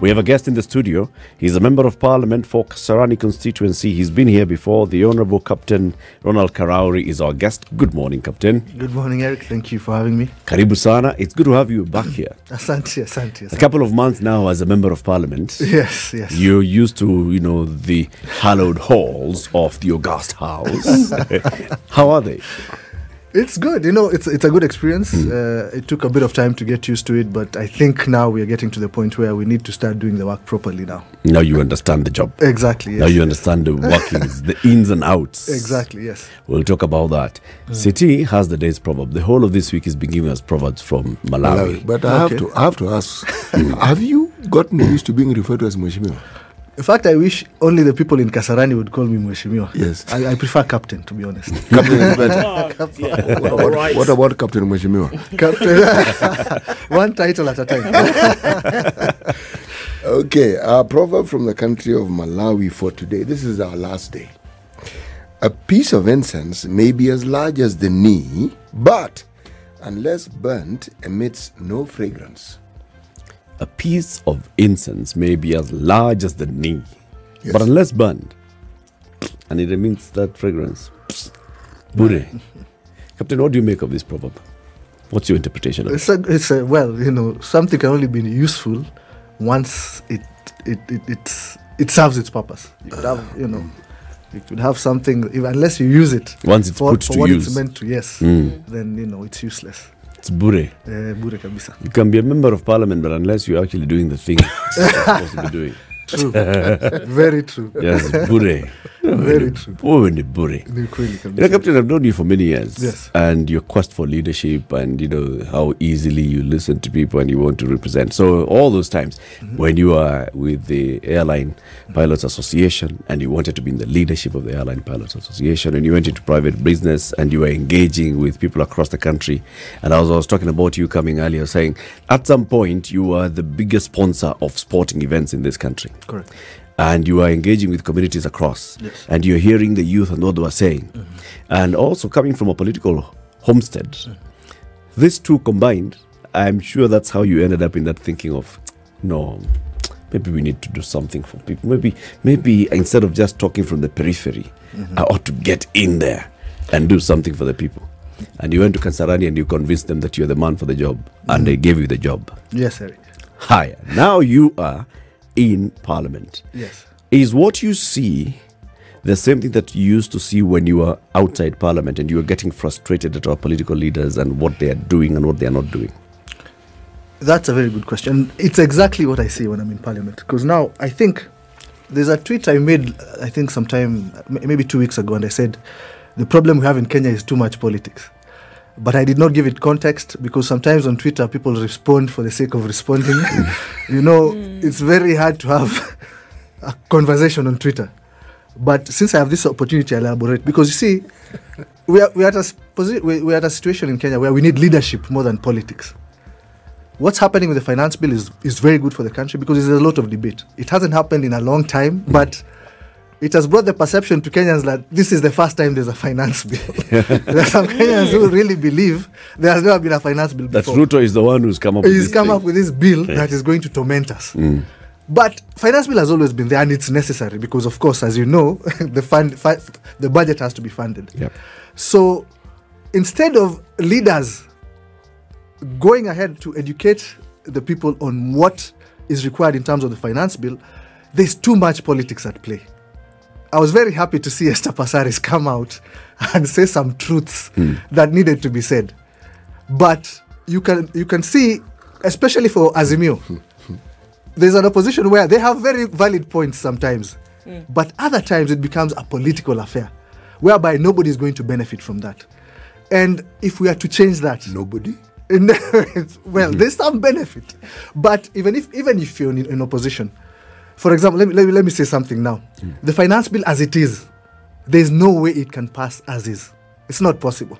We have a guest in the studio. He's a member of parliament for Kasarani constituency. He's been here before. The Honorable Captain Ronald Karauri is our guest. Good morning, Captain. Good morning, Eric. Thank you for having me. Karibu sana. It's good to have you back here. Asante, asante. A couple of months now as a member of parliament. Yes, yes. You're used to, you know, the hallowed halls of the august house. How are they? It's good. You know, it's it's a good experience. Uh, it took a bit of time to get used to it, but I think now we are getting to the point where we need to start doing the work properly now. Now you understand the job. Exactly. Now you understand the workings, the ins and outs. Exactly. Yes. We'll talk about that. City has the day's proverb. The whole of this week is being given us proverbs from Malawi. Malawi. But I have to I have to ask, have you gotten used to being referred to as Mheshimiwa? In fact, I wish only the people in Kasarani would call me Mheshimiwa. Yes. I, I prefer Captain, to be honest. Captain is better. Ah, what, about, what about Captain Mheshimiwa? Captain. One title at a time. Okay, our proverb from the country of Malawi for today. This is our last day. A piece of incense may be as large as the knee, but unless burnt, emits no fragrance. A piece of incense may be as large as the knee, Yes. but unless burned, and it emits that fragrance. Bure. Captain, what do you make of this proverb? What's your interpretation of it? It's a, it's a, well, you know, something can only be useful once it it, it it's it serves its purpose. You could have, you know, you could have something if, unless you use it Once it's for, put for to what use, it's meant to. Yes, Mm. then you know it's useless. It's bure. Uh, bure kabisa. You can be a member of parliament, but unless you're actually doing the thing you're supposed to be doing. True, very true. Yes, bure. Very true. Oh, ni bure. Ni kweli You know. Captain, I've known you for many years. Yes. And your quest for leadership and, you know, how easily you listen to people and you want to represent. So, all those times mm-hmm. when you are with the Airline Pilots Association and you wanted to be in the leadership of the Airline Pilots Association and you went into private business and you were engaging with people across the country. And I was, I was talking about you coming earlier saying at some point you were the biggest sponsor of sporting events in this country Correct. and you are engaging with communities across. Yes. and you're hearing the youth and what they are saying. Mm-hmm. And also coming from a political homestead mm. these two combined i'm sure that's how you ended up in that thinking of no maybe we need to do something for people. Maybe maybe instead of just talking from the periphery mm-hmm. i ought to get in there and do something for the people. And you went to Kasarani and you convinced them that you're the man for the job and mm-hmm. they gave you the job. Yes, Eric. higher. Now you are in parliament Yes. is what you see the same thing that you used to see when you were outside parliament and you were getting frustrated at our political leaders and what they are doing and what they are not doing That's a very good question. It's exactly what I see when I'm in Parliament. Because now I think there's a tweet I made, I think sometime, maybe two weeks ago, and I said the problem we have in Kenya is too much politics. But I did not give it context because sometimes on Twitter people respond for the sake of responding. you know, mm. it's very hard to have a conversation on Twitter. But since I have this opportunity, I'll elaborate because you see, we are, we are, at a, s- posi- we we are at a situation in Kenya where we need leadership more than politics what's happening with the finance bill is, is very good for the country because there's a lot of debate. It hasn't happened in a long time, but it has brought the perception to Kenyans that this is the first time there's a finance bill. there are some Kenyans who really believe there has never been a finance bill before. that ruto is the one who's come up with He's this come thing. up with this bill that is going to torment us. Mm. But finance bill has always been there and it's necessary because, of course, as you know, the fund, fi- the budget has to be funded. Yep. So instead of leaders going ahead to educate the people on what is required in terms of the finance bill, there's too much politics at play. I was very happy to see Esther Passaris come out and say some truths that needed to be said. But you can you can see, especially for Azimio, there's an opposition where they have very valid points sometimes, but other times it becomes a political affair, whereby nobody is going to benefit from that. And if we are to change that, Nobody. Well, there's some benefit, but even if even if you're in, in opposition, for example, let me, let me let me say something now. Hmm. The finance bill as it is, there's no way it can pass as is. It's not possible,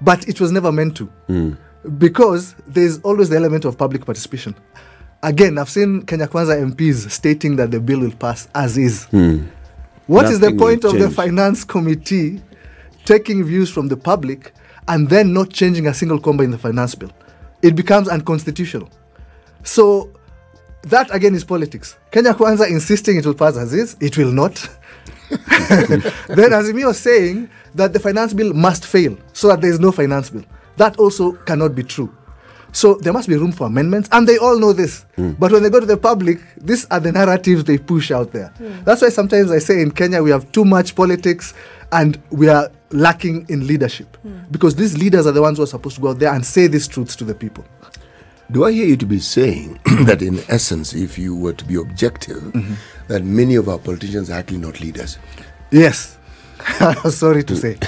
but it was never meant to, hmm. because there's always the element of public participation. Again, I've seen Kenya Kwanza MPs stating that the bill will pass as is. Hmm. What is the Nothing point of the finance committee taking views from the public and then not changing a single comma in the finance bill? It becomes unconstitutional. So that again is politics. Kenya Kwanza insisting it will pass as is, it will not. then Azimio saying that the finance bill must fail so that there is no finance bill. That also cannot be true. So there must be room for amendments, and they all know this. Hmm. But when they go to the public, these are the narratives they push out there. Hmm. That's why sometimes I say in Kenya we have too much politics and we are lacking in leadership. Hmm. Because these leaders are the ones who are supposed to go out there and say these truths to the people. Do I hear you to be saying that, in essence, if you were to be objective, that many of our politicians are actually not leaders? Yes, sorry to say.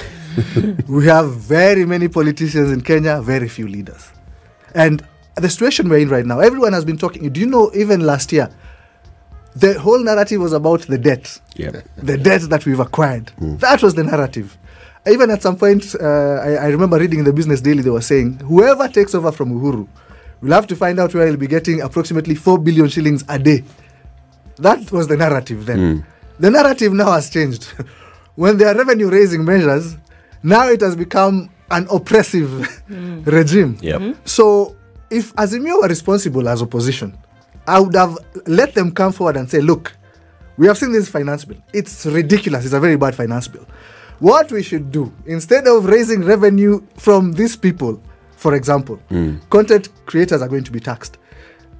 we have very many politicians in Kenya, very few leaders. And the situation we're in right now, everyone has been talking. Do you know, even last year, the whole narrative was about the debt, Yeah. the debt that we've acquired. That was the narrative. Even at some point, uh, I, I remember reading in the Business Daily, they were saying, whoever takes over from Uhuru will have to find out where he'll be getting approximately 4 billion shillings a day. That was the narrative then. Hmm. The narrative now has changed. when there are revenue raising measures, now it has become an oppressive regime. Yep. Mm-hmm. So if Azimio were responsible as opposition, I would have let them come forward and say, look, we have seen this finance bill. It's ridiculous. It's a very bad finance bill. What we should do, instead of raising revenue from these people, for example, hmm. content creators are going to be taxed.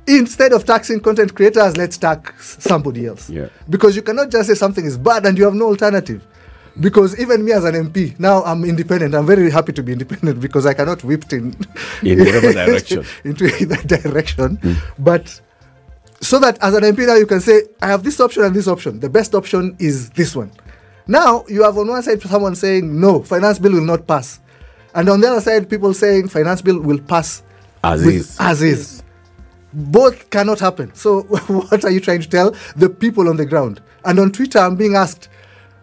Instead of taxing content creators, let's tax somebody else. Yeah. Because you cannot just say something is bad and you have no alternative. Because even me as an MP, now I'm independent. I'm very happy to be independent because I cannot whip in In whatever direction. into either direction. Hmm. But so that as an MP now you can say, I have this option and this option. The best option is this one. Now you have on one side someone saying, no, finance bill will not pass. And on the other side, people saying finance bill will pass As with- is. As is. Both cannot happen. So what are you trying to tell the people on the ground? And on Twitter, I'm being asked,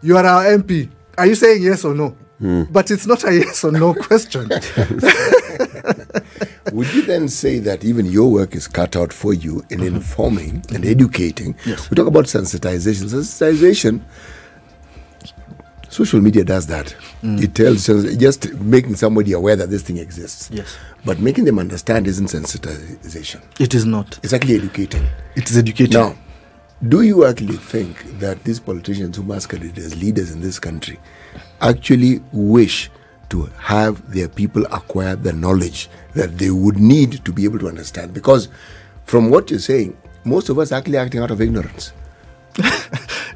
you are our MP. Are you saying yes or no? Hmm. But it's not a yes or no question. Would you then say that even your work is cut out for you in mm-hmm. informing and educating? We talk about sensitization. Sensitization, social media does that. Mm. It tells just making somebody aware that this thing exists. Yes. But making them understand isn't sensitization. it is not. It's actually educating. It is educating. Now, do you actually think that these politicians who masquerade as leaders in this country actually wish to have their people acquire the knowledge that they would need to be able to understand? Because from what you're saying, most of us are actually acting out of ignorance.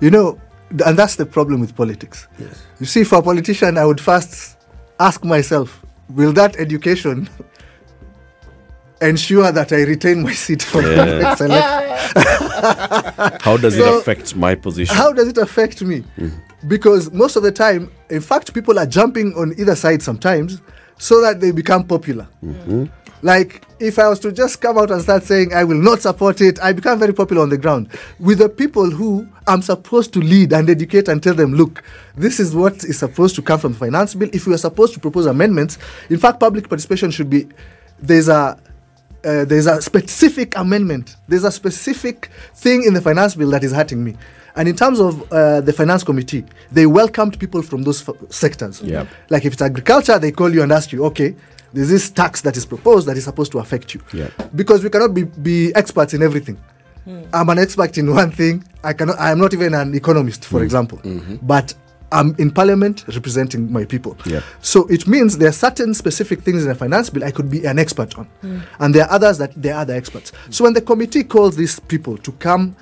You know, and that's the problem with politics. Yes. You see, for a politician, I would first ask myself, will that education ensure that I retain my seat for the next election? How does So- it affect my position? How does it affect me? Mm. Because most of the time, in fact, people are jumping on either side sometimes so that they become popular. Mm-hmm. Like, if I was to just come out and start saying, I will not support it, I become very popular on the ground. With the people who I'm supposed to lead and educate and tell them, look, this is what is supposed to come from the finance bill. If we are supposed to propose amendments, in fact, public participation should be, there's a, uh, there's a specific amendment. There's a specific thing in the finance bill that is hurting me. And in terms of uh, the finance committee, they welcomed people from those f- sectors. Yeah. Like if it's agriculture, they call you and ask you, okay, there's this tax that is proposed that is supposed to affect you. Yeah. Because we cannot be, be experts in everything. Mm. I'm an expert in one thing. I cannot. I am not even an economist, for mm. example. Mm-hmm. But I'm in parliament representing my people. Yeah. So it means there are certain specific things in a finance bill I could be an expert on, mm. and there are others that they are the experts. So when the committee calls these people to come,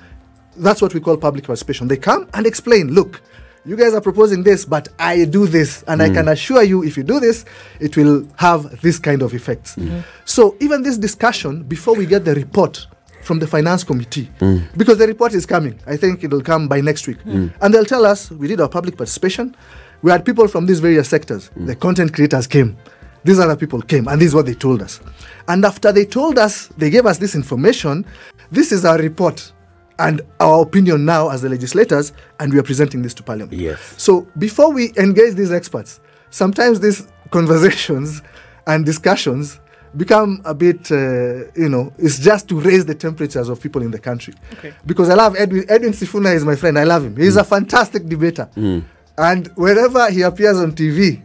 that's what we call public participation. They come and explain. Look, you guys are proposing this, but I do this, and I can assure you, if you do this, it will have this kind of effects. So even this discussion before we get the report from the finance committee hmm. because the report is coming. I think it'll come by next week. Hmm. And they'll tell us we did our public participation. We had people from these various sectors. Hmm. The content creators came. these other people came and this is what they told us. And after they told us, they gave us this information, this is our report and our opinion now as the legislators, and we are presenting this to Parliament. Yes. So before we engage these experts, sometimes these conversations and discussions become a bit, uh, you know, it's just to raise the temperatures of people in the country. Okay. Because I love Edwin. Edwin Sifuna is my friend. I love him. He's hmm. a fantastic debater. Hmm. And wherever he appears on TV,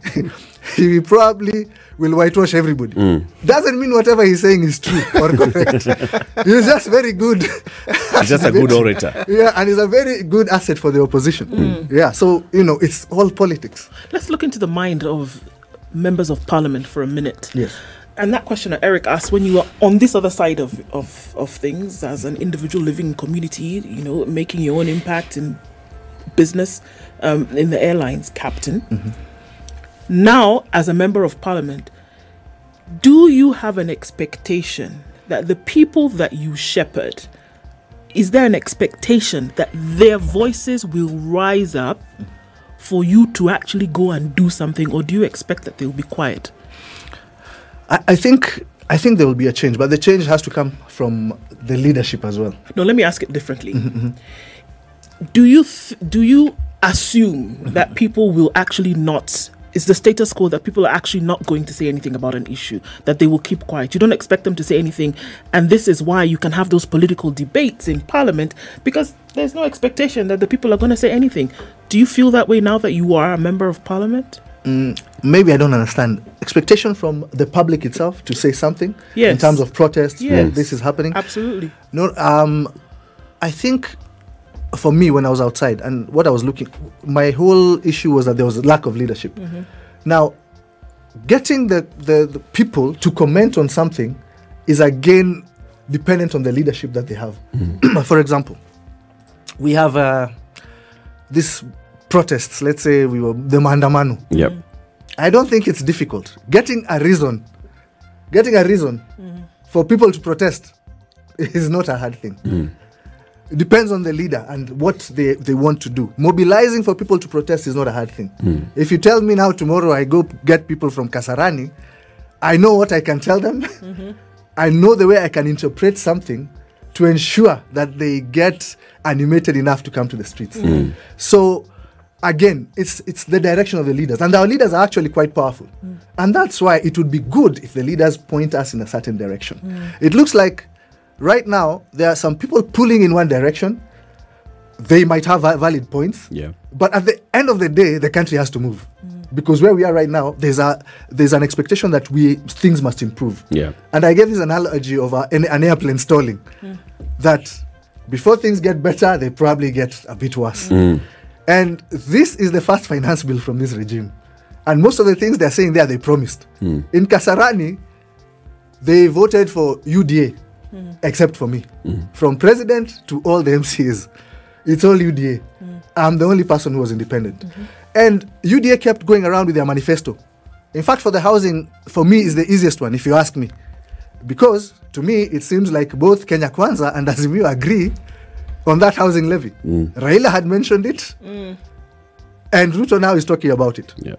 he probably will whitewash everybody. Hmm. Doesn't mean whatever he's saying is true or correct. he's just very good. He's just a good orator. Yeah, and he's a very good asset for the opposition. Yeah, so you know, it's all politics. Let's look into the mind of members of parliament for a minute. Yes. And that question that Eric asked when you are on this other side of, of, of things as an individual living in community, you know, making your own impact in business, um, in the airlines, captain. Now, as a member of parliament, do you have an expectation that the people that you shepherd, is there an expectation that their voices will rise up for you to actually go and do something, or do you expect that they'll be quiet? I, I think I think there will be a change, but the change has to come from the leadership as well. No, let me ask it differently. Mm-hmm, mm-hmm. Do you th- do you assume mm-hmm, that people will actually not? Is the status quo that people are actually not going to say anything about an issue? That they will keep quiet. You don't expect them to say anything, and this is why you can have those political debates in Parliament because there's no expectation that the people are going to say anything. Do you feel that way now that you are a member of Parliament? Maybe I don't understand expectation from the public itself to say something in terms of protests. Yes. when this is happening. Absolutely. No, um, I think for me when I was outside and what I was looking, my whole issue was that there was a lack of leadership. Now, getting the, the, the people to comment on something is again dependent on the leadership that they have. for example, we have uh, this protests. Let's say we were the Maandamano. Yep. I don't think it's difficult. Getting a reason, getting a reason mm. for people to protest is not a hard thing. Mm. It depends on the leader and what they, they want to do. Mobilizing for people to protest is not a hard thing. Mm. If you tell me now tomorrow I go get people from Kasarani, I know what I can tell them. Mm-hmm. I know the way I can interpret something to ensure that they get animated enough to come to the streets. So again, it's it's the direction of the leaders, and our leaders are actually quite powerful, mm. and that's why it would be good if the leaders point us in a certain direction. Mm. It looks like right now there are some people pulling in one direction. They might have valid points, Yeah. but at the end of the day, the country has to move. Mm. Because where we are right now, there's a there's an expectation that we things must improve. Yeah. And I gave this analogy of a, an, an airplane stalling, that before things get better, they probably get a bit worse. And this is the first finance bill from this regime. And most of the things they're saying there, they promised. Hmm. In Kasarani, they voted for UDA, hmm. except for me. Hmm. From president to all the MCAs, it's all UDA. I'm the only person who was independent. Mm-hmm. And UDA kept going around with their manifesto. In fact, for the housing, for me, is the easiest one, if you ask me. Because to me, it seems like both Kenya Kwanza and Azimio agree on that housing levy. Mm. Raila had mentioned it, mm. and Ruto now is talking about it. Yeah.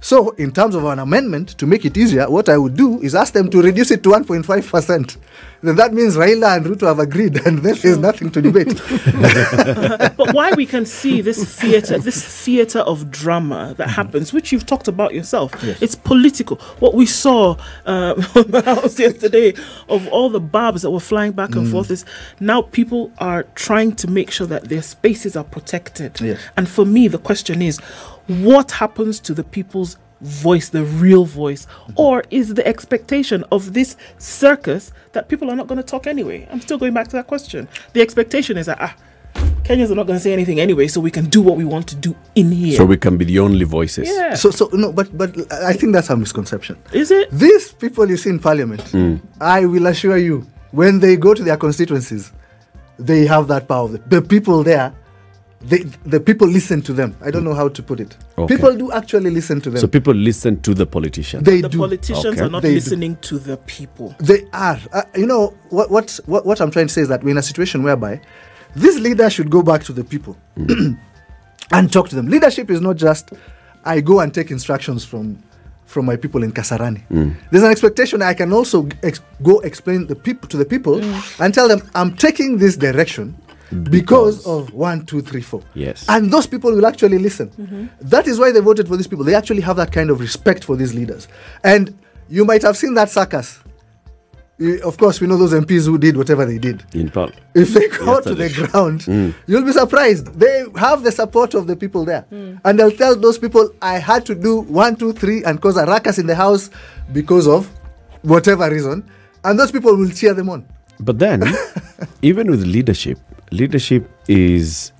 So, in terms of an amendment to make it easier, what I would do is ask them to reduce it to 1.5%. Then that means Raila and Ruto have agreed, and then there's nothing to debate. but why we can see this theater, this theater of drama that mm-hmm. happens, which you've talked about yourself, it's political. What we saw uh, on the house yesterday of all the barbs that were flying back and mm. forth is now people are trying to make sure that their spaces are protected. Yes. And for me, the question is, what happens to the people's voice, the real voice, or is the expectation of this circus that people are not going to talk anyway? I'm still going back to that question. The expectation is that ah, Kenyans are not going to say anything anyway, so we can do what we want to do in here. So we can be the only voices. yeah, so, so no, but but I think that's a misconception. is it? These people you see in parliament, I will assure you, when they go to their constituencies, they have that power. The, the people there, they, the people listen to them. I don't know how to put it. Okay. People do actually listen to them. So people listen to the politicians. they The do. politicians Okay. are not They do. listening to the people. They are. Uh, you know what, what? What? What I'm trying to say is that we're in a situation whereby this leader should go back to the people hmm. and talk to them. Leadership is not just I go and take instructions from from my people in Kasarani. Hmm. There's an expectation I can also ex- go explain the people to the people hmm. and tell them I'm taking this direction because, Because. of one, two, three, four. Yes. And those people will actually listen. Mm-hmm. That is why they voted for these people. They actually have that kind of respect for these leaders. And you might have seen that circus. Of course, we know those MPs who did whatever they did. In Pal. If they go to the Yesterday. ground, mm. you'll be surprised. They have the support of the people there. Mm. And they'll tell those people, I had to do one, two, three, and cause a ruckus in the house because of whatever reason. And those people will cheer them on. But then, even with leadership, leadership is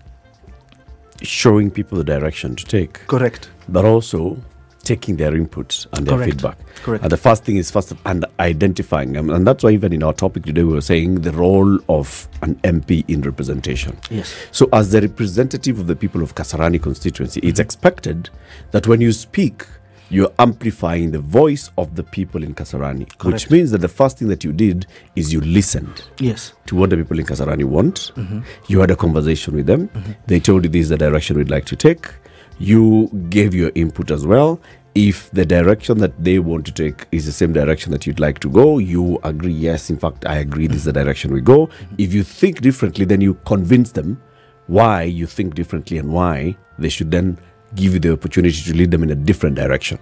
showing people the direction to take, Correct. but also taking their inputs and their Correct. feedback. Correct. And the first thing is first and identifying them, and that's why even in our topic today we were saying the role of an MP in representation. Yes. So, as the representative of the people of Kasarani constituency, it's expected that when you speak, you're amplifying the voice of the people in Kasarani, which means that the first thing that you did is you listened Yes. to what the people in Kasarani want. Mm-hmm. You had a conversation with them. They told you this is the direction we'd like to take. You gave your input as well. If the direction that they want to take is the same direction that you'd like to go, you agree, yes, in fact, I agree, this is the direction we go. Mm-hmm. If you think differently, then you convince them why you think differently and why they should then give you the opportunity to lead them in a different direction.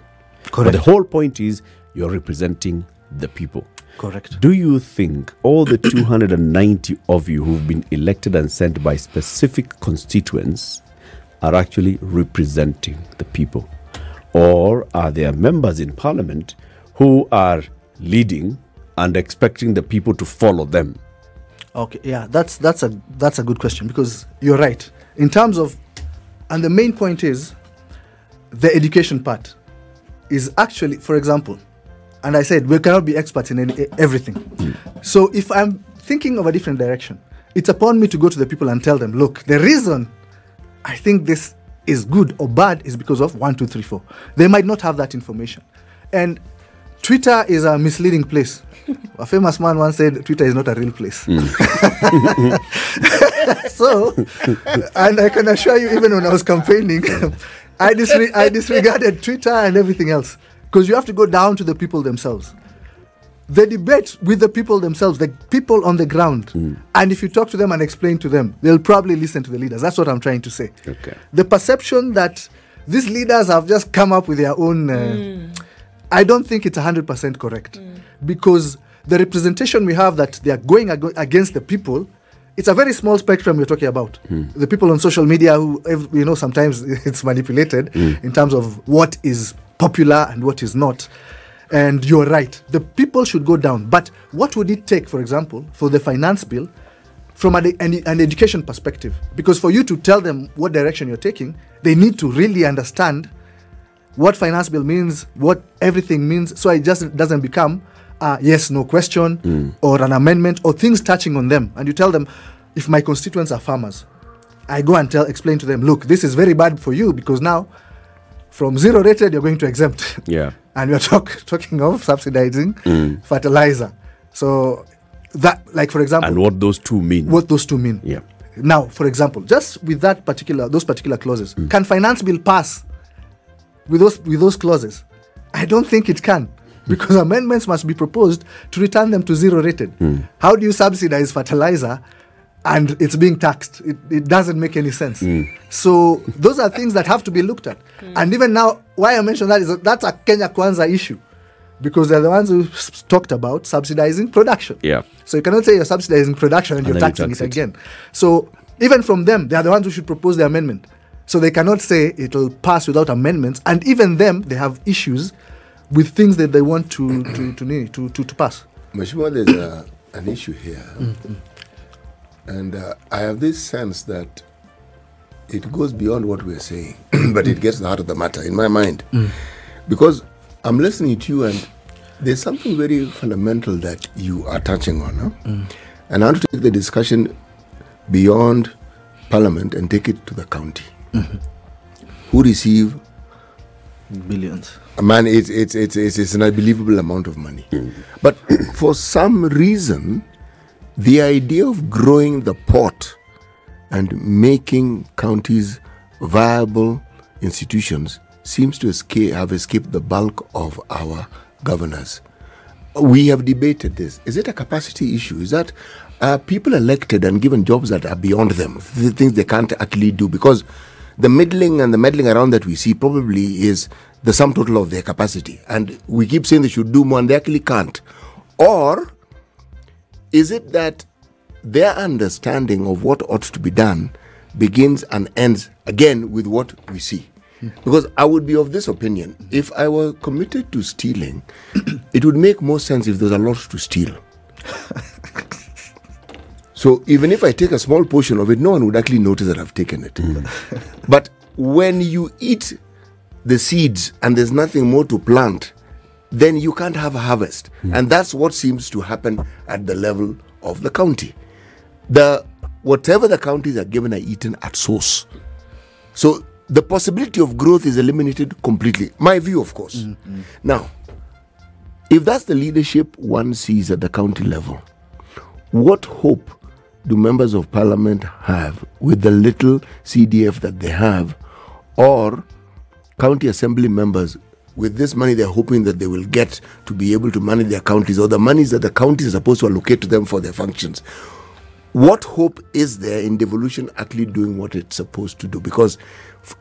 But the whole point is you're representing the people. Correct. Do you think all the 290 of you who've been elected and sent by specific constituents are actually representing the people? Or are there members in parliament who are leading and expecting the people to follow them? Okay, yeah, that's that's a that's a good question because you're right. In terms of and the main point is the education part is actually, for example, and I said we cannot be experts in any, everything. So if I'm thinking of a different direction, it's upon me to go to the people and tell them, look, the reason I think this is good or bad is because of one, two, three, four. They might not have that information. And Twitter is a misleading place. a famous man once said Twitter is not a real place. Mm. so, and I can assure you, even when I was campaigning, I, disre- I disregarded Twitter and everything else because you have to go down to the people themselves. The debate with the people themselves, the people on the ground. Mm. And if you talk to them and explain to them, they'll probably listen to the leaders. That's what I'm trying to say. Okay. The perception that these leaders have just come up with their own, uh, mm. I don't think it's 100% correct. Mm. Because the representation we have that they are going ag- against the people, it's a very small spectrum we're talking about. The people on social media who, you know, sometimes it's manipulated in terms of what is popular and what is not. And you're right. The people should go down. But what would it take, for example, for the finance bill from an, an, an education perspective? Because for you to tell them what direction you're taking, they need to really understand what finance bill means, what everything means, so it just doesn't become a yes no question hmm. or an amendment or things touching on them. And you tell them, if my constituents are farmers, I go and tell explain to them, look, this is very bad for you because now from zero rated you're going to exempt. Yeah. and we're talk, talking of subsidizing hmm. fertilizer. So that like for example And what those two mean. what those two mean. Yeah. Now, for example, just with that particular those particular clauses, hmm. can finance bill pass with those with those clauses? I don't think it can. Because amendments must be proposed to return them to zero rated. Hmm. How do you subsidize fertilizer and it's being taxed? It, it doesn't make any sense. Hmm. So those are things that have to be looked at. Hmm. And even now, why I mention that is that that's a Kenya Kwanza issue. Because they're the ones who talked about subsidizing production. Yeah. So you cannot say you're subsidizing production and, And you're then you taxing tax it it. again. So even from them, they are the ones who should propose the amendment. So they cannot say it'll pass without amendments. And even them, they have issues with things that they want to to to need to, to, to pass. Mashima, there's a, an issue here. Mm, mm. And uh, I have this sense that it goes beyond what we're saying, but it gets to the heart of the matter in my mind. Mm. Because I'm listening to you, and there's something very fundamental that you are touching on. Huh? And I want to take the discussion beyond Parliament and take it to the county. Mm-hmm. Who receive Billions. Man, it's, it's, it's, it's, it's an unbelievable amount of money. But for some reason, the idea of growing the pot and making counties viable institutions seems to escape, have escaped the bulk of our governors. We have debated this. Is it a capacity issue? Is that uh, people elected and given jobs that are beyond them, the things they can't actually do? Because the middling and the meddling around that we see probably is the sum total of their capacity. And we keep saying they should do more and they actually can't. Or is it that their understanding of what ought to be done begins and ends again with what we see? Because I would be of this opinion if I were committed to stealing, it would make more sense if there's a lot to steal. so even if I take a small portion of it, no one would actually notice that I've taken it. Hmm. but when you eat the seeds and there's nothing more to plant, then you can't have a harvest. Hmm. And that's what seems to happen at the level of the county. The whatever the counties are given are eaten at source. So the possibility of growth is eliminated completely. My view, of course. Hmm, now, if that's the leadership one sees at the county level, what hope do members of parliament have with the little CDF that they have, or county assembly members with this money they're hoping that they will get to be able to manage their counties, or the monies that the counties are supposed to allocate to them for their functions? What hope is there in devolution actually doing what it's supposed to do? Because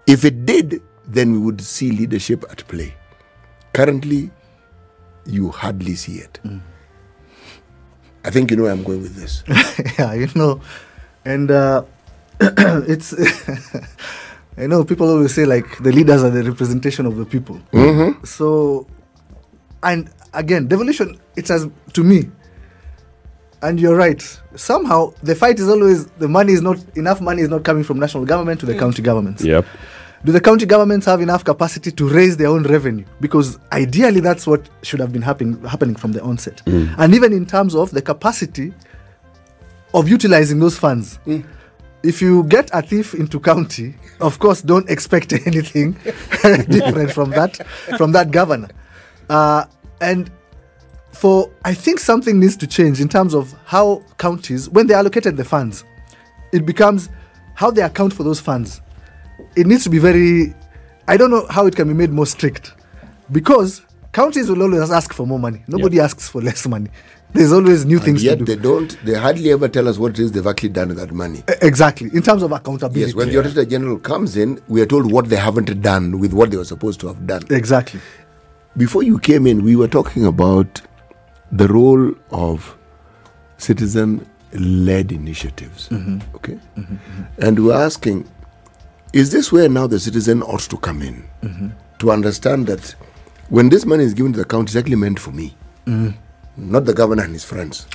if it did, then we would see leadership at play. Currently, you hardly see it. Mm. I think you know where I'm going with this. yeah, you know, and uh, it's. I know people always say like the leaders are the representation of the people. So, and again, devolution. It's as to me, and you're right. Somehow the fight is always the money is not enough. Money is not coming from national government to the county governments. Yep. Do the county governments have enough capacity to raise their own revenue? Because ideally, that's what should have been happening happening from the onset. And even in terms of the capacity of utilizing those funds. If you get a thief into county, of course, don't expect anything different from that from that governor. Uh, and for I think something needs to change in terms of how counties, when they allocated the funds, it becomes how they account for those funds. It needs to be very. I don't know how it can be made more strict, because counties will always ask for more money. Nobody asks for less money. There's always new And things to yet do. they don't, they hardly ever tell us what it is they've actually done with that money. Exactly. In terms of accountability. Yes, when the Auditor General comes in, we are told what they haven't done with what they were supposed to have done. Exactly. Before you came in, we were talking about the role of citizen led initiatives. Mm-hmm. Okay? Mm-hmm. And we're asking, is this where now the citizen ought to come in to understand that when this money is given to the county, it's actually meant for me, not the governor and his friends?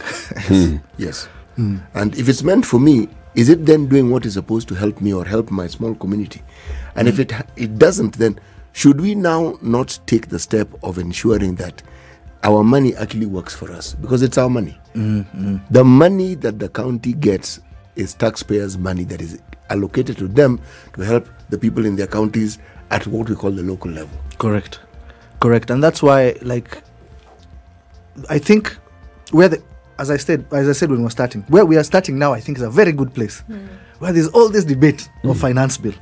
Hmm. yes. And if it's meant for me, is it then doing what is supposed to help me or help my small community? And if it it doesn't, then should we now not take the step of ensuring that our money actually works for us because it's our money? Hmm, hmm. The money that the county gets is taxpayers' money that is allocated to them to help the people in their counties at what we call the local level. Correct. Correct. And that's why, like, I think where the, as I said, as I said when we were starting, where we are starting now, I think is a very good place. Hmm. Where there's all this debate of hmm. finance bill.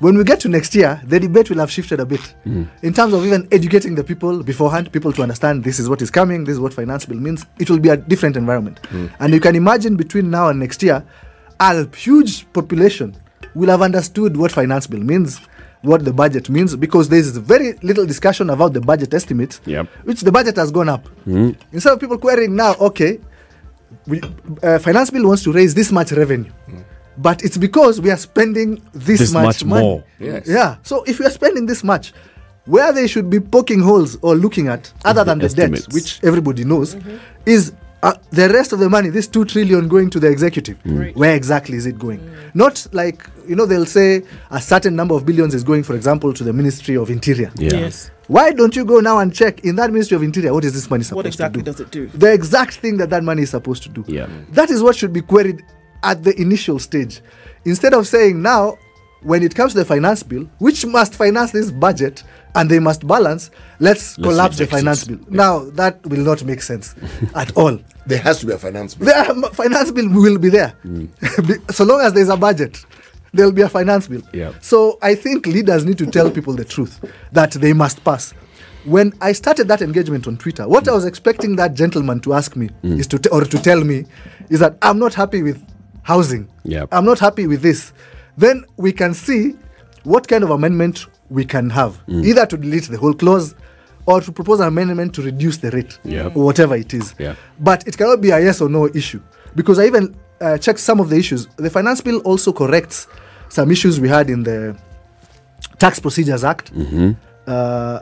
When we get to next year, the debate will have shifted a bit hmm. in terms of even educating the people beforehand, people to understand this is what is coming, this is what finance bill means. It will be a different environment. And you can imagine between now and next year, a huge population will have understood what finance bill means, what the budget means, because there is very little discussion about the budget estimate, Yep. which the budget has gone up. Hmm. Instead of people querying now, okay, we, uh, finance bill wants to raise this much revenue. Hmm. But it's because we are spending this, This much, much money. more. Yes. Yeah. So if we are spending this much, where they should be poking holes or looking at, other the than the debt, which everybody knows, mm-hmm. is uh, the rest of the money, this two trillion going to the executive. Right. Where exactly is it going? Not like you know they'll say a certain number of billions is going, for example, to the Ministry of Interior. Yeah. Yes. Why don't you go now and check in that Ministry of Interior what is this money supposed to do? What exactly does it do? the exact thing that that money is supposed to do. Yeah. That is what should be queried at the initial stage. Instead of saying now, when it comes to the finance bill, which must finance this budget and they must balance, let's, Let's collapse the finance it. bill. Now, that will not make sense at all. There has to be a finance bill. The um, finance bill will be there. Be- so long as there's a budget. there'll be a finance bill. Yeah. So I think leaders need to tell people the truth that they must pass. When I started that engagement on Twitter, what I was expecting that gentleman to ask me is to t- or to tell me is that I'm not happy with housing. Yeah. I'm not happy with this. Then we can see what kind of amendment we can have, either to delete the whole clause or to propose an amendment to reduce the rate, Yeah. or whatever it is. Yeah. But it cannot be a yes or no issue because I even uh, checked some of the issues. The finance bill also corrects some issues we had in the Tax Procedures Act uh,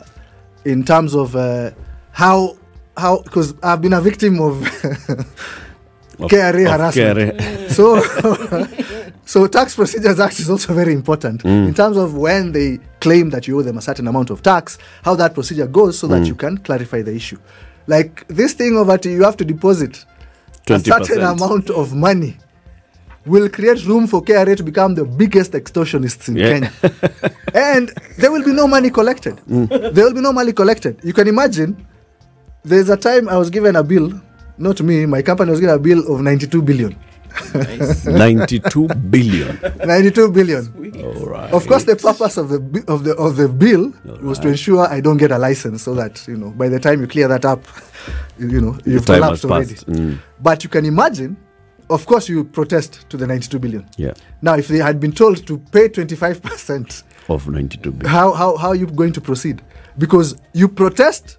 in terms of uh, how how because I've been a victim of KRA of harassment. KRA. So, so tax procedures act is also very important mm. in terms of when they claim that you owe them a certain amount of tax, how that procedure goes, so that mm. you can clarify the issue. Like this thing of that you have to deposit a certain amount of money will create room for KRA to become the biggest extortionists in Yeah. Kenya. and there will be no money collected. Mm. There will be no money collected. You can imagine there's a time I was given a bill, not me, my company was given a bill of 92 billion. Nice. 92 billion. 92 billion. All right. Of course, the purpose of the of the of the bill was to ensure I don't get a license, so that you know by the time you clear that up, you, know you've collapsed already. Mm. But you can imagine, of course, you protest to the 92 billion. Yeah. Now, if they had been told to pay 25 percent, Of 92 billion. how how how are you going to proceed? Because you protest,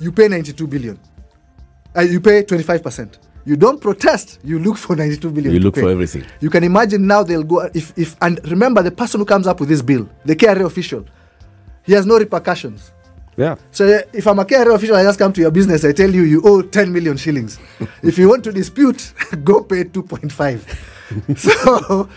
you pay 92 billion, uh, you pay 25 percent. You don't protest, you look for 92 billion. You look for everything. You can imagine now they'll go if if and remember the person who comes up with this bill, the KRA official, he has no repercussions. Yeah. So eh, if I'm a KRA official, I just come to your business, I tell you you owe 10 million shillings. if you want to dispute, go pay 2.5. so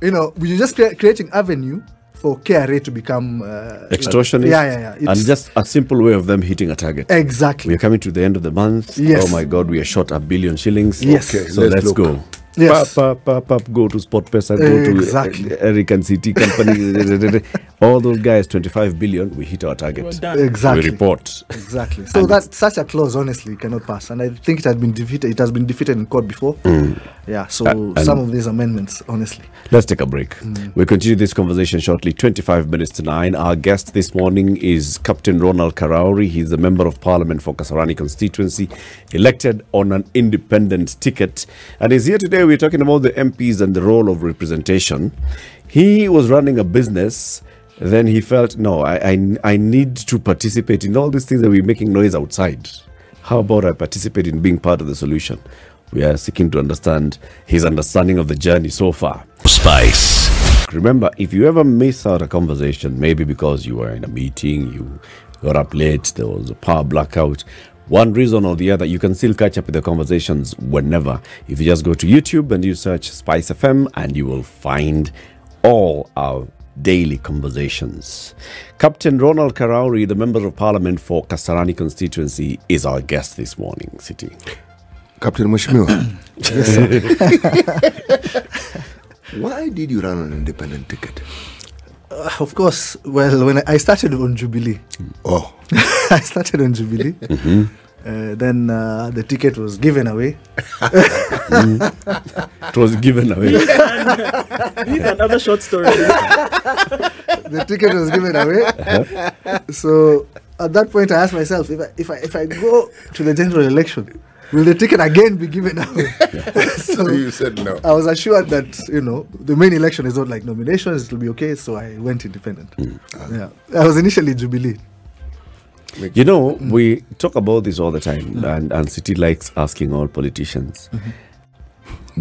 you know you're just cre- creating avenue for KRA to become uh, Extortionist. Yeah, yeah, yeah. And just a simple way of them hitting a target. exactly. We are coming to the end of the month. Yes. Oh my God, we are short a billion shillings. Yes. Okay, So let's let's, look. go. Yes. Pap, go to SportPesa, go Exactly. to uh, Eric and CT Company. All those guys, 25 billion, we hit our target. done. Exactly. We report. Exactly. So that such a clause honestly cannot pass, and I think it has been defeated. It has been defeated in court before. Yeah. So Uh, some of these amendments, honestly. Let's take a break. We'll continue this conversation shortly. 25 minutes to 9. Our guest this morning is Captain Ronald Karauri. He's a member of parliament for Kasarani constituency, elected on an independent ticket. And he's here today. We're talking about the MPs and the role of representation. He was running a business. Then he felt, no, I, I, I need to participate in all these things that we're making noise outside. How about I participate in being part of the solution? We are seeking to understand his understanding of the journey so far. Spice. Remember, if you ever miss out a conversation, maybe because you were in a meeting, you got up late, there was a power blackout, one reason or the other, you can still catch up with the conversations whenever. If you just go to YouTube and you search Spice FM, and you will find all our daily conversations. Captain Ronald Karauri, the Member of Parliament for Kasarani constituency, is our guest this morning, City. Captain Mheshimiwa. Why did you run on an independent ticket? Uh, of course. Well, when I, I started on Jubilee, Oh, I started on Jubilee. Uh, then uh, the ticket was given away. It was given away. This is another short story. the ticket was given away. So at that point, I asked myself, if I, if I if I go to the general election, will the ticket again be given away? so you said no. I was assured that you know the main election is not like nominations; it will be okay. So I went independent. Yeah, I was initially Jubilee. You know, we talk about this all the time, and, and City likes asking all politicians.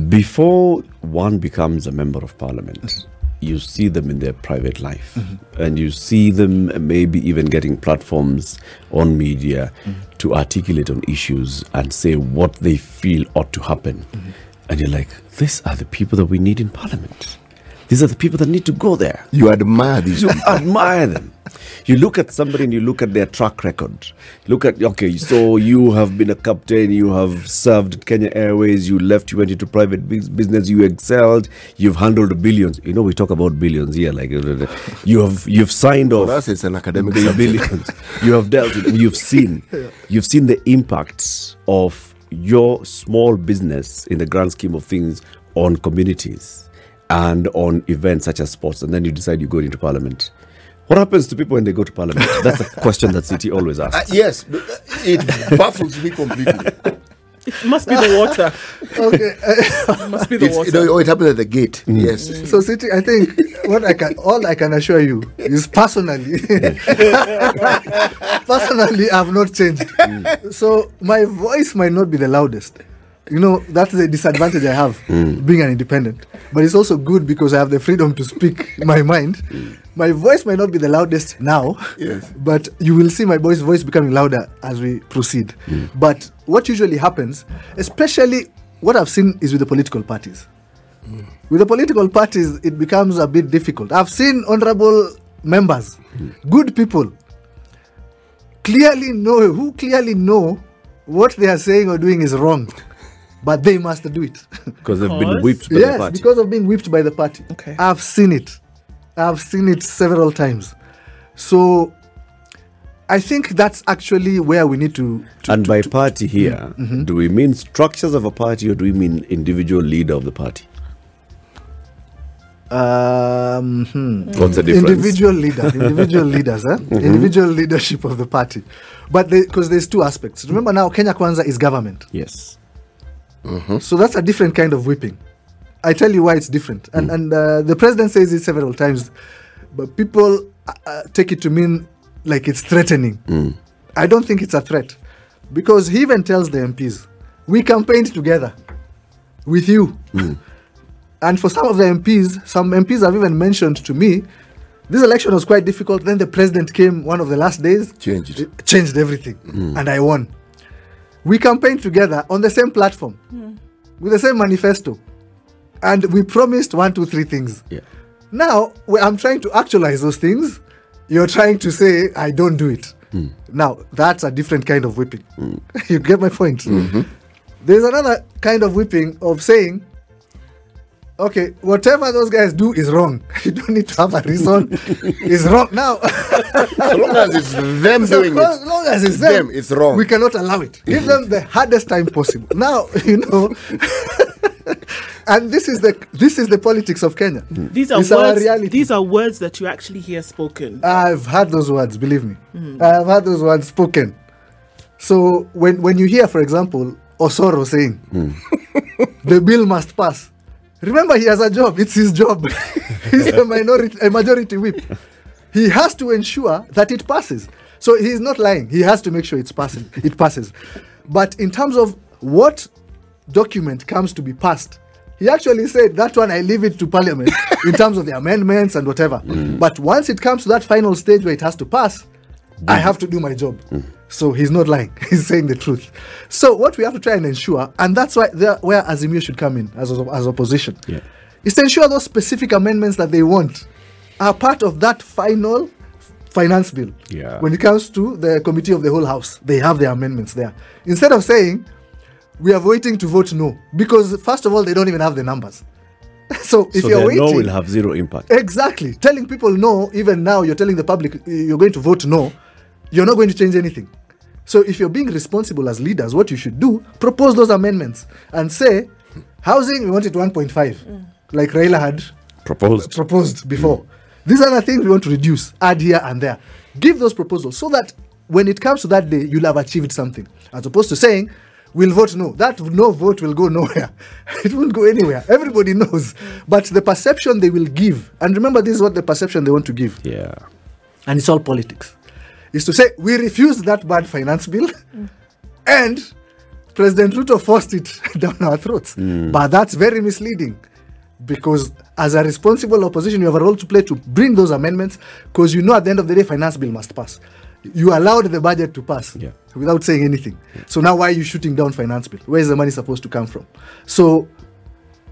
Before one becomes a member of parliament, you see them in their private life, and you see them maybe even getting platforms on media to articulate on issues and say what they feel ought to happen. And you're like, these are the people that we need in parliament. These are the people that need to go there You admire these you admire them. You look at somebody and you look at their track record. Look at, okay, so you have been a captain, you have served at Kenya Airways, you left, you went into private business, you excelled, you've handled billions. You know, we talk about billions here, like you have you've signed off For us, it's an academic billions. You have dealt with, you've seen, you've seen the impacts of your small business in the grand scheme of things on communities. and on events such as sports, and then you decide you go into parliament. What happens to people when they go to parliament? That's a question that City always Uh, asks. yes, uh, it baffles me completely. It must be the water. okay. It must be the It's, you water. know, oh, it happened at the gate. Yes. So, City, I think what I can, all I can assure you is personally, personally, I've not changed. So my voice might not be the loudest. You know, that's the disadvantage I have being an independent. But it's also good because I have the freedom to speak my mind. My voice might not be the loudest now, Yes. but you will see my voice voice becoming louder as we proceed. Mm. But what usually happens, especially what I've seen is with the political parties. Mm. With the political parties, it becomes a bit difficult. I've seen honorable members, mm. good people, clearly know who clearly know what they are saying or doing is wrong, but they must do it. Because they've been whipped by the yes, party. because of being whipped by the party. Okay. I've seen it. I've seen it several times. So I think that's actually where we need to. to and to- by to- party here, Mm-hmm. do we mean structures of a party or do we mean individual leader of the party? um, hmm. What's the difference? individual leader individual leaders eh? individual leadership of the party but because there's two aspects remember now kenya kwanza is government Yes. so that's a different kind of whipping i tell you why it's different. And and uh, the president says it several times but people uh, uh, take it to mean like it's threatening. I don't think it's a threat because he even tells the mps we campaigned together with you. And for some of the MPs, some MPs have even mentioned to me, this election was quite difficult. Then the president came one of the last days, Changed. it. it changed everything, and I won. We campaigned together on the same platform, with the same manifesto, and we promised one, two, three things. Yeah. Now I'm trying to actualize those things. You're trying to say I don't do it. Hmm. Now that's a different kind of whipping. Hmm. you get my point. Mm-hmm. There's another kind of whipping of saying, okay, whatever those guys do is wrong. You don't need to have a reason. it's wrong now. As long as it's them So doing as it. As long as it's, it's them, them, it's wrong. We cannot allow it. Give them the hardest time possible. Now, you know. And this is the this is the politics of Kenya. These are It's our words. reality. These are words that you actually hear spoken. I've heard those words, believe me. Hmm. I've heard those words spoken. So when when you hear, for example, Osoro saying Hmm. the bill must pass, remember he has a job. It's his job. He's a minority, a majority whip. He has to ensure that it passes. So he's not lying. He has to make sure it's passing. It passes. But in terms of what document comes to be passed, he actually said that one I leave it to Parliament in terms of the amendments and whatever. Mm. But once it comes to that final stage where it has to pass, I have to do my job. Mm. So he's not lying. He's saying the truth. So what we have to try and ensure, and that's why there, where Azimio should come in as as opposition, Yeah. is to ensure those specific amendments that they want are part of that final finance bill. Yeah. When it comes to the committee of the whole house, they have their amendments there. Instead of saying we are waiting to vote no, because first of all they don't even have the numbers. so if so you're their waiting, no will have zero impact. Exactly. Telling people no, even now you're telling the public uh, you're going to vote no, you're not going to change anything. So if you're being responsible as leaders, what you should do, propose those amendments and say, housing, we want it 1.5, like Raila had Proposed. proposed before. These are the things we want to reduce, add here and there. Give those proposals so that when it comes to that day, you'll have achieved something. As opposed to saying, we'll vote no. That no vote will go nowhere. it won't go anywhere. Everybody knows. But the perception they will give, and remember, this is what the perception they want to give, Yeah. and it's all politics, is to say, we refused that bad finance bill, and President Ruto forced it down our throats. Hmm. But that's very misleading because as a responsible opposition, you have a role to play to bring those amendments because you know at the end of the day, finance bill must pass. You allowed the budget to pass Yeah. without saying anything. So now why are you shooting down finance bill? Where is the money supposed to come from? So,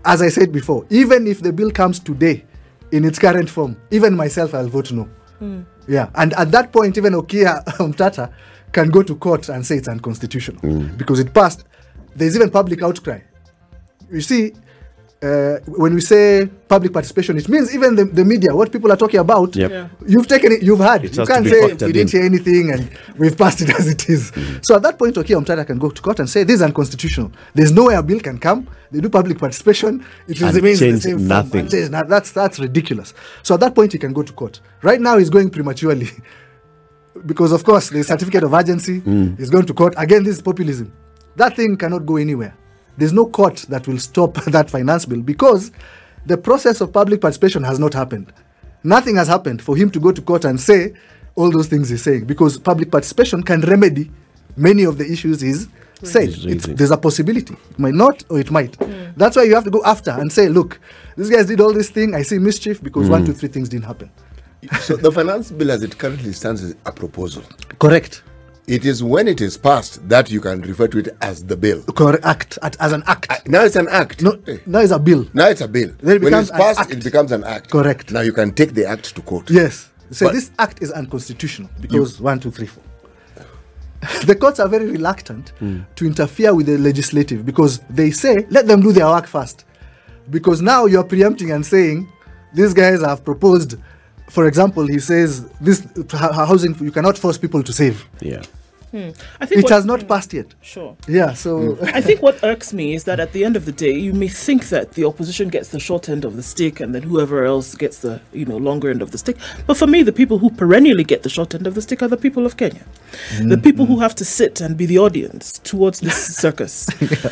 as I said before, even if the bill comes today in its current form, even myself, I'll vote no. Hmm. Yeah, and at that point, even Okiya Mtata can go to court and say it's unconstitutional hmm. because it passed. There's even public outcry. You see, uh, when we say public participation, it means even the, the media, what people are talking about, Yep. Yeah. you've taken it, you've had. It you has to can't say factored we didn't in. hear anything and we've passed it as it is. So at that point, okay, Omtatah can go to court and say this is unconstitutional. There's no way a bill can come. They do public participation. It And remains the same form nothing. and change- that's that's ridiculous. So at that point, he can go to court. Right now, he's going prematurely. because of course the certificate of urgency is going to court again this is populism that thing cannot go anywhere there's no court that will stop that finance bill because the process of public participation has not happened. Nothing has happened for him to go to court and say all those things he's saying because public participation can remedy many of the issues he's said. It's- there's a possibility. It might not or it might. Hmm. That's why you have to go after and say look these guys did all this thing. I see mischief because one hmm. two three things didn't happen. So the finance bill as it currently stands is a proposal. correct It is when it is passed that you can refer to it as the bill. correct act at, as an act. Now it's an act. no, now it's a bill. Now it's a bill. Then it when becomes it's passed, it becomes an act. Correct. Now you can take the act to court. Yes. So But- this act is unconstitutional because one, two, three, four. the courts are very reluctant hmm. to interfere with the legislative because they say let them do their work first. Because now you're preempting and saying these guys have proposed. For example, he says this uh, housing you cannot force people to save. Yeah. Hmm. I think It what- has not hmm. passed yet. Sure. Yeah. So hmm. I think what irks me is that at the end of the day, you may think that the opposition gets the short end of the stick, and then whoever else gets the you know longer end of the stick. But for me, the people who perennially get the short end of the stick are the people of Kenya, the mm. people who mm. have to sit and be the audience towards this circus,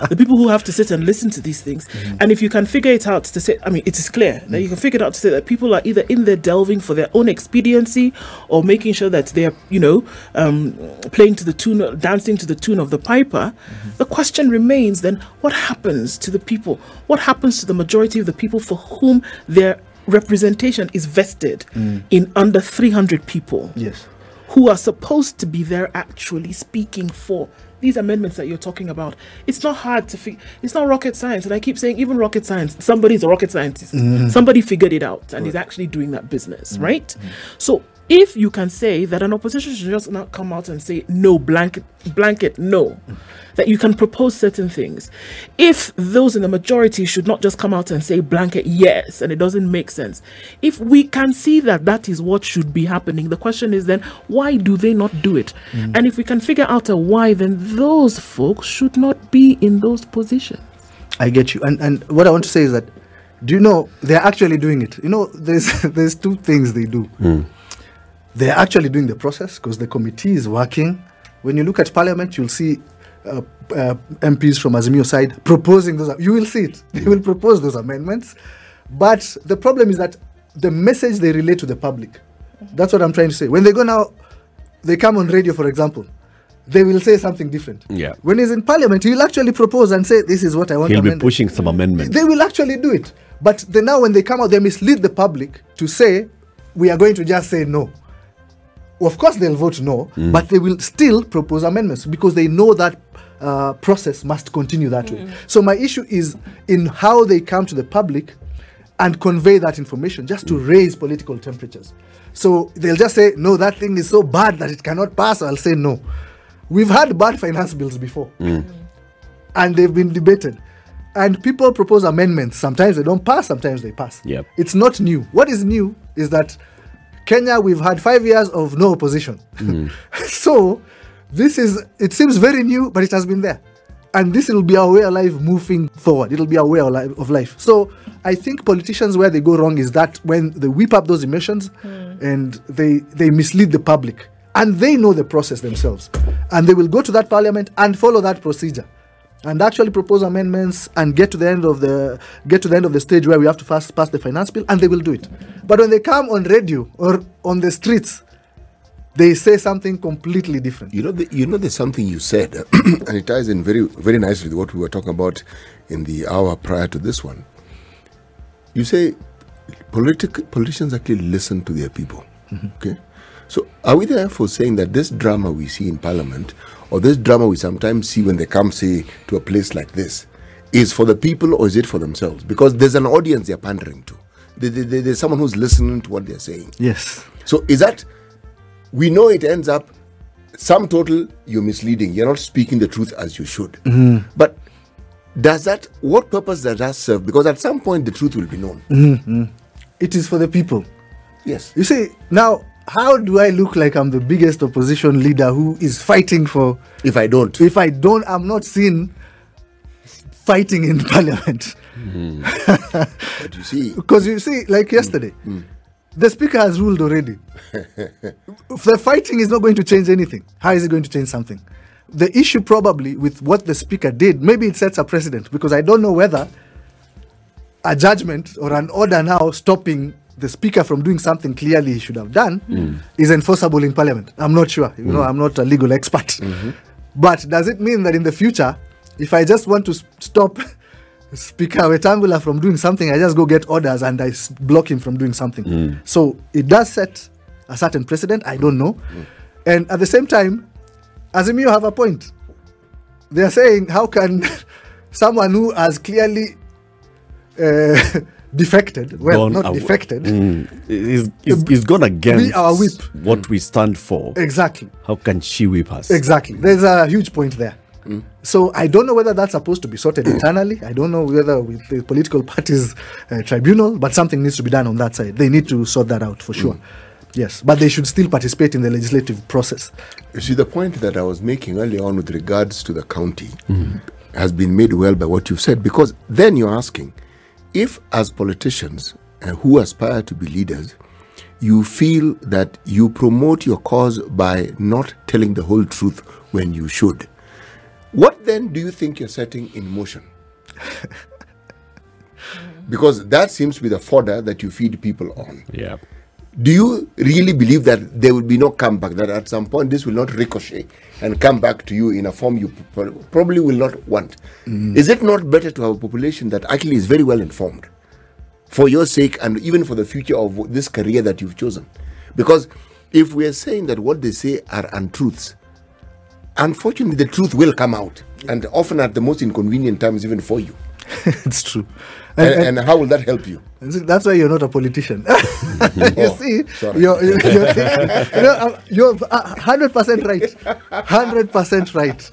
the people who have to sit and listen to these things. Mm. And if you can figure it out to say, I mean, it is clear that you can figure it out to say that people are either in there delving for their own expediency or making sure that they are you know um, playing to the tune, dancing to the tune of the piper. The question remains then: what happens to the people? What happens to the majority of the people for whom their representation is vested mm. in under 300 people? yes. who are supposed to be there actually speaking for these amendments that you're talking about. It's not hard to figure. It's not rocket science, and I keep saying even rocket science. Somebody's a rocket scientist. Mm. Somebody figured it out and is actually doing that business, mm. right? So if you can say that an opposition should just not come out and say no blanket blanket no that you can propose certain things if those in the majority should not just come out and say blanket yes and it doesn't make sense if we can see that that is what should be happening the question is then why do they not do it mm. and if we can figure out a why then those folks should not be in those positions I get you. And and what I want to say is that do you know they're actually doing it? You know, there's there's two things they do. Hmm. They're actually doing the process because the committee is working. When you look at parliament, you'll see uh, uh, MPs from Azimio side proposing those. You will see it. They will propose those amendments. But the problem is that the message they relate to the public. That's what I'm trying to say. When they go now, they come on radio, for example, they will say something different. Yeah. When he's in parliament, he'll actually propose and say, "This is what I want." He'll be amended." pushing some amendments. They will actually do it. But then now when they come out, they mislead the public to say, we are going to just say no. Of course, they'll vote no, mm. but they will still propose amendments because they know that uh, process must continue that way. Mm. So my issue is in how they come to the public and convey that information just to mm. raise political temperatures. So they'll just say, no, that thing is so bad that it cannot pass. I'll say no. We've had bad finance bills before and they've been debated. And people propose amendments. Sometimes they don't pass, sometimes they pass. Yep. It's not new. What is new is that Kenya, we've had five years of no opposition. Mm. so this is, it seems very new, but it has been there. And this will be our way of life moving forward. It'll be our way of life. So I think politicians, where they go wrong is that when they whip up those emotions mm. and they, they mislead the public. And they know the process themselves. And they will go to that parliament and follow that procedure and actually propose amendments and get to the end of the get to the end of the stage where we have to first pass the finance bill and they will do it but when they come on radio or on the streets they say something completely different You know, the, you know, there's something you said, and it ties in very, very nicely with what we were talking about in the hour prior to this one. You say politic, politicians actually listen to their people. Mm-hmm. Okay, so are we therefore saying that this drama we see in Parliament, or this drama we sometimes see when they come, say, to a place like this, is for the people or is it for themselves? Because there's an audience they're pandering to. There- there- there- There's someone who's listening to what they're saying. yes So is that we know it ends up sum total you're misleading. You're not speaking the truth as you should. Mm-hmm. But does that what purpose does that serve? Because at some point the truth will be known. Mm-hmm. Mm-hmm. It is for the people. Yes. You see, now, how do I look like I'm the biggest opposition leader who is fighting for. If I don't, If I don't, I'm not seen fighting in parliament. Hmm. but you see, Because you see, like yesterday, hmm. Hmm. the speaker has ruled already. the fighting is not going to change anything. How is it going to change something? The issue probably with what the speaker did, maybe it sets a precedent because I don't know whether a judgment or an order now stopping the speaker from doing something clearly he should have done mm. is enforceable in parliament. I'm not sure. You know, mm. I'm not a legal expert. Mm-hmm. But does it mean that in the future, if I just want to stop Speaker Wetangula from doing something, I just go get orders and I block him from doing something? Mm. So it does set a certain precedent. I don't know. And at the same time, Azimio have a point. They are saying, how can someone who has clearly uh, defected, well, Gone not aw- defected, Mm. He's, he's, he's gone against our whip. what we stand for. exactly, How can she whip us? exactly. Mm. There's a huge point there. Mm. So I don't know whether that's supposed to be sorted mm. internally. I don't know whether with the political parties uh, tribunal, but something needs to be done on that side. They need to sort that out for sure. Yes, but they should still participate in the legislative process. you see the point that I was making earlier on with regards to the county has been made well by what you've said. Because then you're asking, if as politicians uh, who aspire to be leaders, you feel that you promote your cause by not telling the whole truth when you should, what then do you think you're setting in motion? because that seems to be the fodder that you feed people on. Yeah. Do you really believe that there will be no comeback? That at some point this will not ricochet and come back to you in a form you probably will not want? Mm. Is it not better to have a population that actually is very well informed for your sake and even for the future of this career that you've chosen? Because if we are saying that what they say are untruths, unfortunately the truth will come out and often at the most inconvenient times even for you. it's true. And, And- and- and how will that help you? That's why you're not a politician. you Oh, see, sorry. you're, you're, you're, you know, uh, you're uh, hundred percent right, hundred percent right.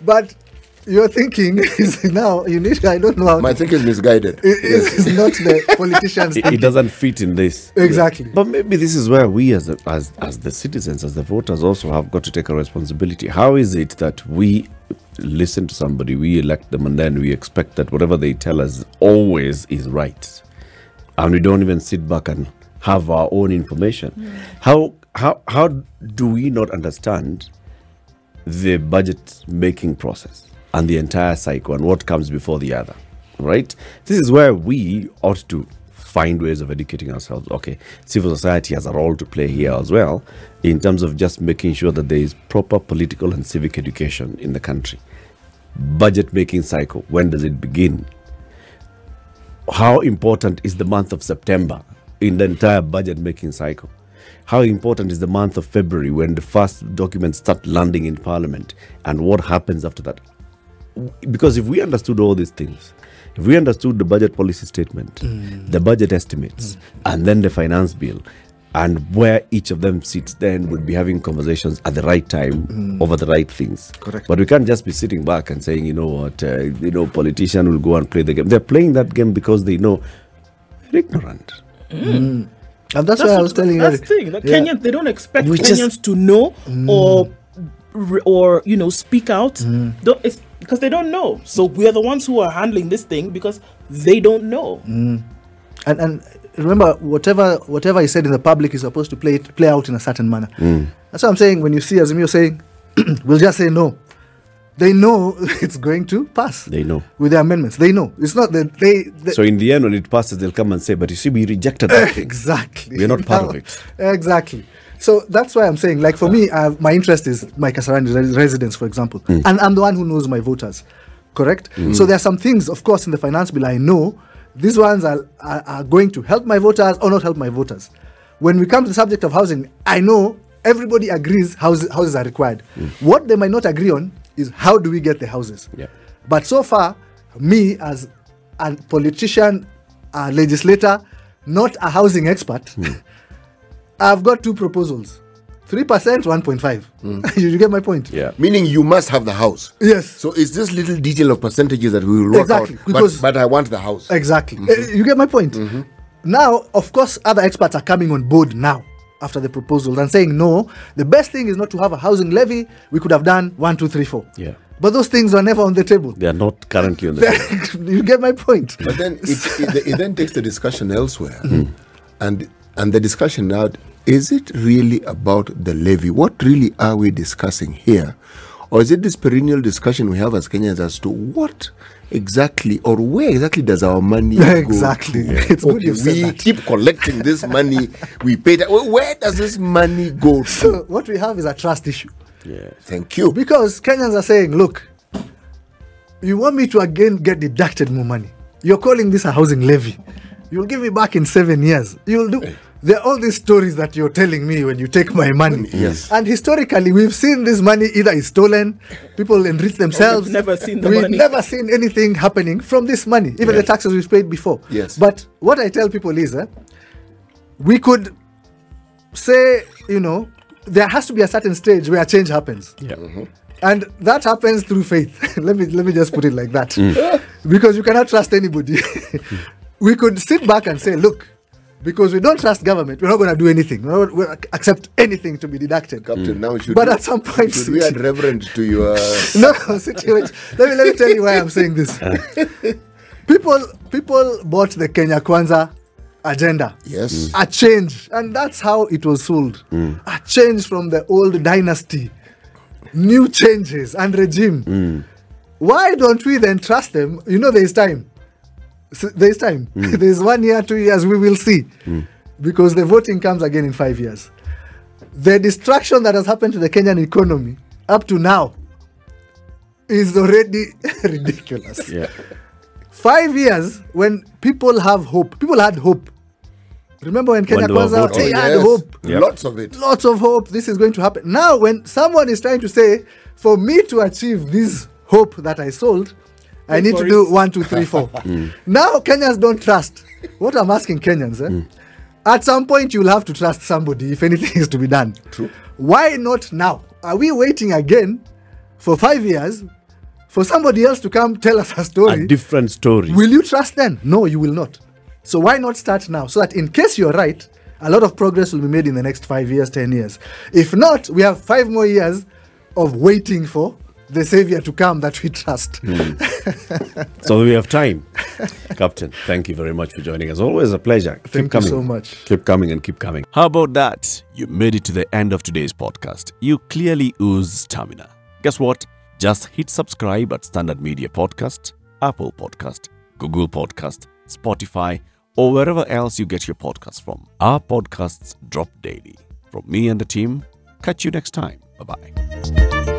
But your thinking is now you need. I don't know how. My to, thinking is misguided. it is not the politicians. It, it doesn't fit in this. Exactly. But maybe this is where we, as, the, as as the citizens, as the voters, also have got to take a responsibility. How is it that we listen to somebody, we elect them, and then we expect that whatever they tell us always is right, and we don't even sit back and have our own information? Hmm. How how how do we not understand the budget making process and the entire cycle and what comes before the other right? This is where we ought to find ways of educating ourselves okay civil society has a role to play here as well in terms of just making sure that there is proper political and civic education in the country budget making cycle when does it begin how important is the month of September in the entire budget making cycle? How important is the month of February when the first documents start landing in Parliament and what happens after that? Because if we understood all these things, if we understood the budget policy statement, the budget estimates, and then the finance bill, and where each of them sits, then we'd be having conversations at the right time over the right things. Correct. But we can't just be sitting back and saying, you know what, uh, you know, politician will go and play the game. They're playing that game because they know they're ignorant. and that's, why I was telling you. That's the thing. That Yeah. Kenyans they don't expect We Kenyans just- to know or or you know speak out. Mm. Don't, it's because they don't know. So we are the ones who are handling this thing because they don't know. Mm. and and remember whatever whatever is said in the public is supposed to play it play out in a certain manner. Mm. That's what I'm saying. When you see Azimio saying, "We'll just say no," they know it's going to pass They know. with the amendments. They know it's not that they. they So in the end, when it passes, they'll come and say, but you see, we rejected that thing. exactly. We're not part of it. Exactly. So that's why I'm saying, like for me, uh, my interest is my Kasarani res- residents, for example, Mm. and I'm the one who knows my voters, correct? So there are some things, of course, in the finance bill I know these ones are, are, are going to help my voters or not help my voters. When we come to the subject of housing, I know everybody agrees houses, houses are required. What they might not agree on is how do we get the houses. Yeah. But so far, me as a politician, a legislator, not a housing expert, I've got two proposals 3%, 1.5. you, you get my point? Yeah. Meaning you must have the house. Yes. So it's this little detail of percentages that we will work Exactly, out. because- but, but I want the house. Exactly. Mm-hmm. Uh, you get my point? Now, of course, other experts are coming on board now after the proposals and saying, no, the best thing is not to have a housing levy. We could have done one, two, three, four. Yeah. But those things are never on the table. They are not currently on the table. you get my point? But then it, it, it then takes the discussion elsewhere. Hmm. And and the discussion now is it really about the levy? What really are we discussing here? Or is it this perennial discussion we have as Kenyans as to what exactly or where exactly does our money go Exactly. to? It's good you've said we that. keep collecting this money. we pay that. Where where does this money go to? So, what we have is a trust issue. Yeah. Thank you. Because Kenyans are saying, look, you want me to again get deducted more money. You're calling this a housing levy. You'll give me back in seven years. You'll do. There are all these stories that you're telling me when you take my money. Yes. And historically, we've seen this money either is stolen, people enrich themselves. we've never seen the We've money. never seen anything happening from this money, even the taxes we've paid before. Yes. But what I tell people is, eh, we could say, you know, there has to be a certain stage where change happens Yeah. and that happens through faith let me let me just put it like that Mm. because you cannot trust anybody we could sit back and say look because we don't trust government we're not going to do anything. We're not going to accept anything to be deducted. Captain, now should But we- at some point, should we add reverend to your no situation let me let me tell you why i'm saying this. People people bought the kenya kwanza agenda. Yes. A change and that's how it was sold. Hmm. A change from the old dynasty. New changes and regime. Hmm. Why don't we then trust them? You know there's time S- there's time. Hmm. There's one year two years we will see. Hmm. Because the voting comes again in five years. The destruction that has happened to the kenyan economy up to now is already ridiculous. Yeah. five years when people have hope. People had hope. Remember when kenya they were kwanza voting. they had yes. hope. Yep. lots of it. Lots of hope. This is going to happen. Now when someone is trying to say for me to achieve this hope that i sold i need to do it. one two three four now kenyans don't trust what i'm asking kenyans eh? at some point you'll have to trust somebody if anything is to be done True. why not now are we waiting again for five years for somebody else to come tell us a story A different story. Will you trust them? No, you will not. So why not start now? So that in case you're right, a lot of progress will be made in the next five years, ten years. If not, we have five more years of waiting for the savior to come that we trust. Hmm. So we have time. Captain, thank you very much for joining us. Always a pleasure. Keep Thank you coming. so much. Keep coming and keep coming. How about that? You made it to the end of today's podcast. You clearly ooze stamina. Guess what? Just hit subscribe at Standard Media Podcast, Apple Podcast, Google Podcast, Spotify, or wherever else you get your podcasts from. Our podcasts drop daily. From me and the team, catch you next time. Bye bye.